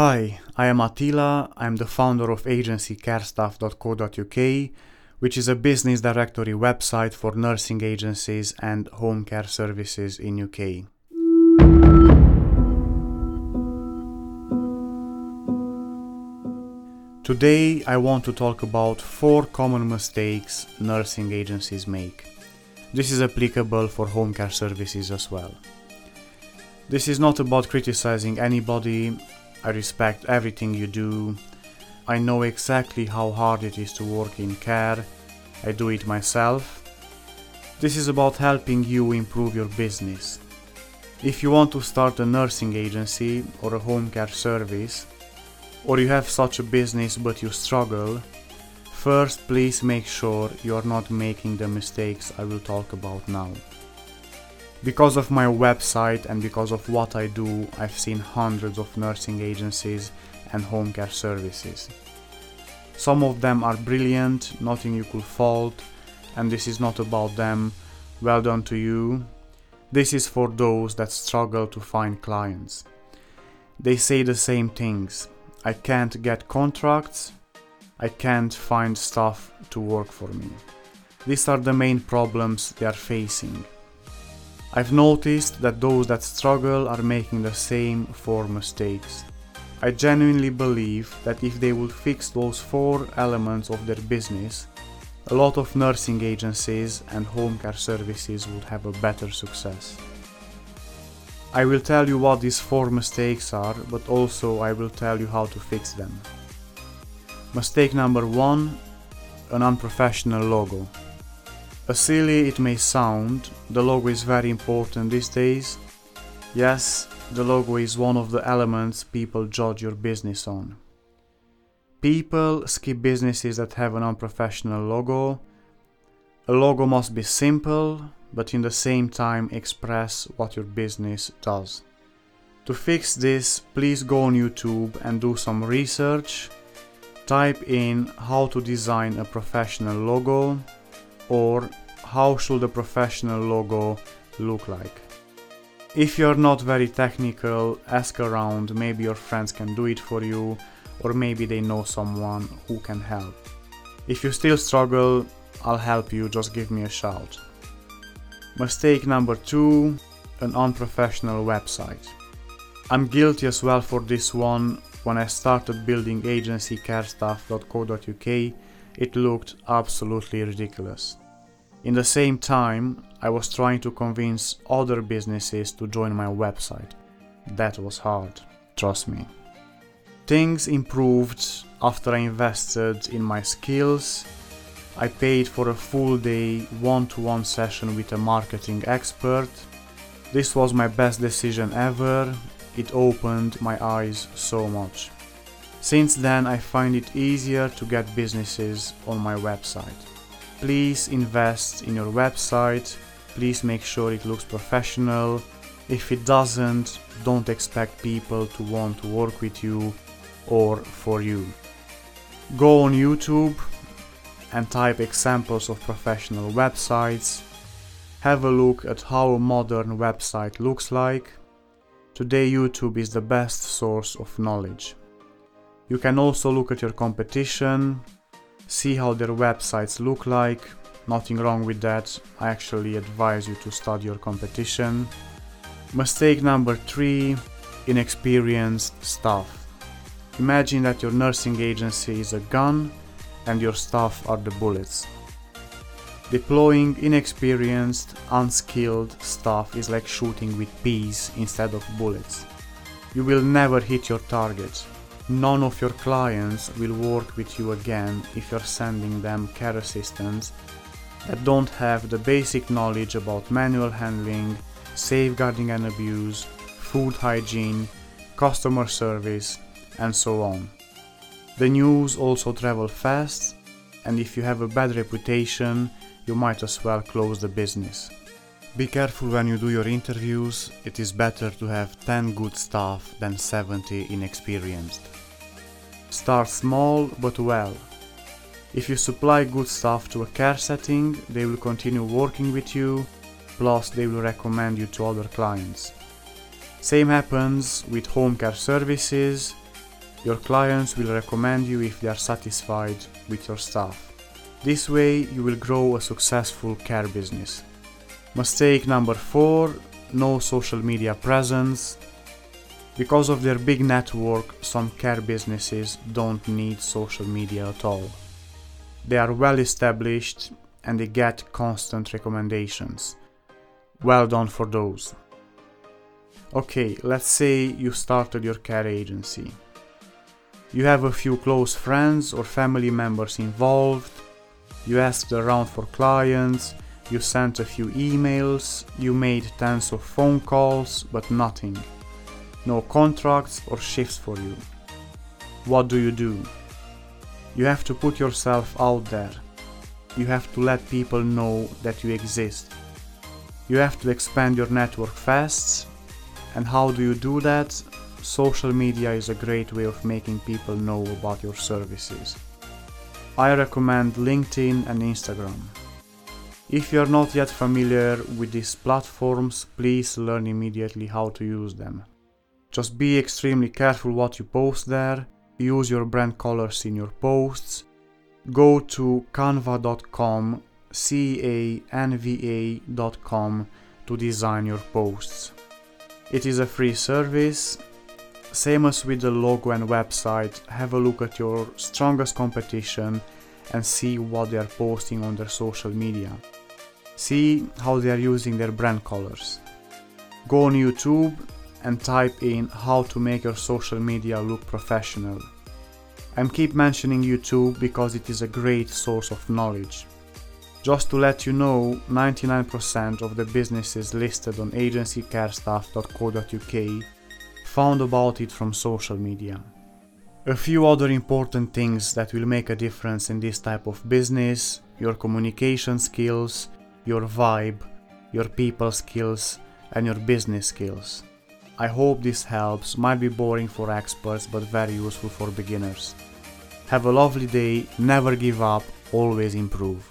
Hi, I am Attila. I'm the founder of agency carestaff.co.uk, which is a business directory website for nursing agencies and home care services in UK. Today I want to talk about four common mistakes nursing agencies make. This is applicable for home care services as well. This is not about criticizing anybody. I respect everything you do. I know exactly how hard it is to work in care. I do it myself. This is about helping you improve your business. If you want to start a nursing agency or a home care service, or you have such a business but you struggle, first please make sure you are not making the mistakes I will talk about now. Because of my website and because of what I do, I've seen hundreds of nursing agencies and home care services. Some of them are brilliant, nothing you could fault, and this is not about them. Well done to you. This is for those that struggle to find clients. They say the same things. I can't get contracts, I can't find staff to work for me. These are the main problems they are facing. I've noticed that those that struggle are making the same four mistakes. I genuinely believe that if they would fix those four elements of their business, a lot of nursing agencies and home care services would have a better success. I will tell you what these four mistakes are, but also I will tell you how to fix them. Mistake number one an unprofessional logo. As silly it may sound, the logo is very important these days. Yes, the logo is one of the elements people judge your business on. People skip businesses that have an unprofessional logo. A logo must be simple, but in the same time express what your business does. To fix this, please go on YouTube and do some research. Type in how to design a professional logo or how should a professional logo look like. If you're not very technical, ask around, maybe your friends can do it for you, or maybe they know someone who can help. If you still struggle, I'll help you, just give me a shout. Mistake number two an unprofessional website. I'm guilty as well for this one. When I started building agency carestaff.co.uk, it looked absolutely ridiculous. In the same time, I was trying to convince other businesses to join my website. That was hard, trust me. Things improved after I invested in my skills. I paid for a full day one to one session with a marketing expert. This was my best decision ever. It opened my eyes so much. Since then, I find it easier to get businesses on my website. Please invest in your website. Please make sure it looks professional. If it doesn't, don't expect people to want to work with you or for you. Go on YouTube and type examples of professional websites. Have a look at how a modern website looks like. Today, YouTube is the best source of knowledge. You can also look at your competition, see how their websites look like. Nothing wrong with that. I actually advise you to study your competition. Mistake number three inexperienced staff. Imagine that your nursing agency is a gun and your staff are the bullets. Deploying inexperienced, unskilled staff is like shooting with peas instead of bullets. You will never hit your target none of your clients will work with you again if you're sending them care assistants that don't have the basic knowledge about manual handling, safeguarding and abuse, food hygiene, customer service, and so on. The news also travel fast, and if you have a bad reputation, you might as well close the business. Be careful when you do your interviews, it is better to have 10 good staff than 70 inexperienced. Start small but well. If you supply good stuff to a care setting, they will continue working with you, plus they will recommend you to other clients. Same happens with home care services. Your clients will recommend you if they are satisfied with your staff. This way, you will grow a successful care business. Mistake number four no social media presence. Because of their big network, some care businesses don't need social media at all. They are well established and they get constant recommendations. Well done for those. Okay, let's say you started your care agency. You have a few close friends or family members involved. You asked around for clients. You sent a few emails. You made tens of phone calls, but nothing. No contracts or shifts for you. What do you do? You have to put yourself out there. You have to let people know that you exist. You have to expand your network fast and how do you do that? Social media is a great way of making people know about your services. I recommend LinkedIn and Instagram. If you are not yet familiar with these platforms, please learn immediately how to use them. Just be extremely careful what you post there, use your brand colors in your posts, go to canva.com, c a n v a.com to design your posts. It is a free service. Same as with the logo and website, have a look at your strongest competition and see what they are posting on their social media. See how they are using their brand colors. Go on YouTube and type in how to make your social media look professional. I'm keep mentioning YouTube because it is a great source of knowledge. Just to let you know, 99% of the businesses listed on agencycarestaff.co.uk found about it from social media. A few other important things that will make a difference in this type of business your communication skills, your vibe, your people skills, and your business skills. I hope this helps, might be boring for experts but very useful for beginners. Have a lovely day, never give up, always improve.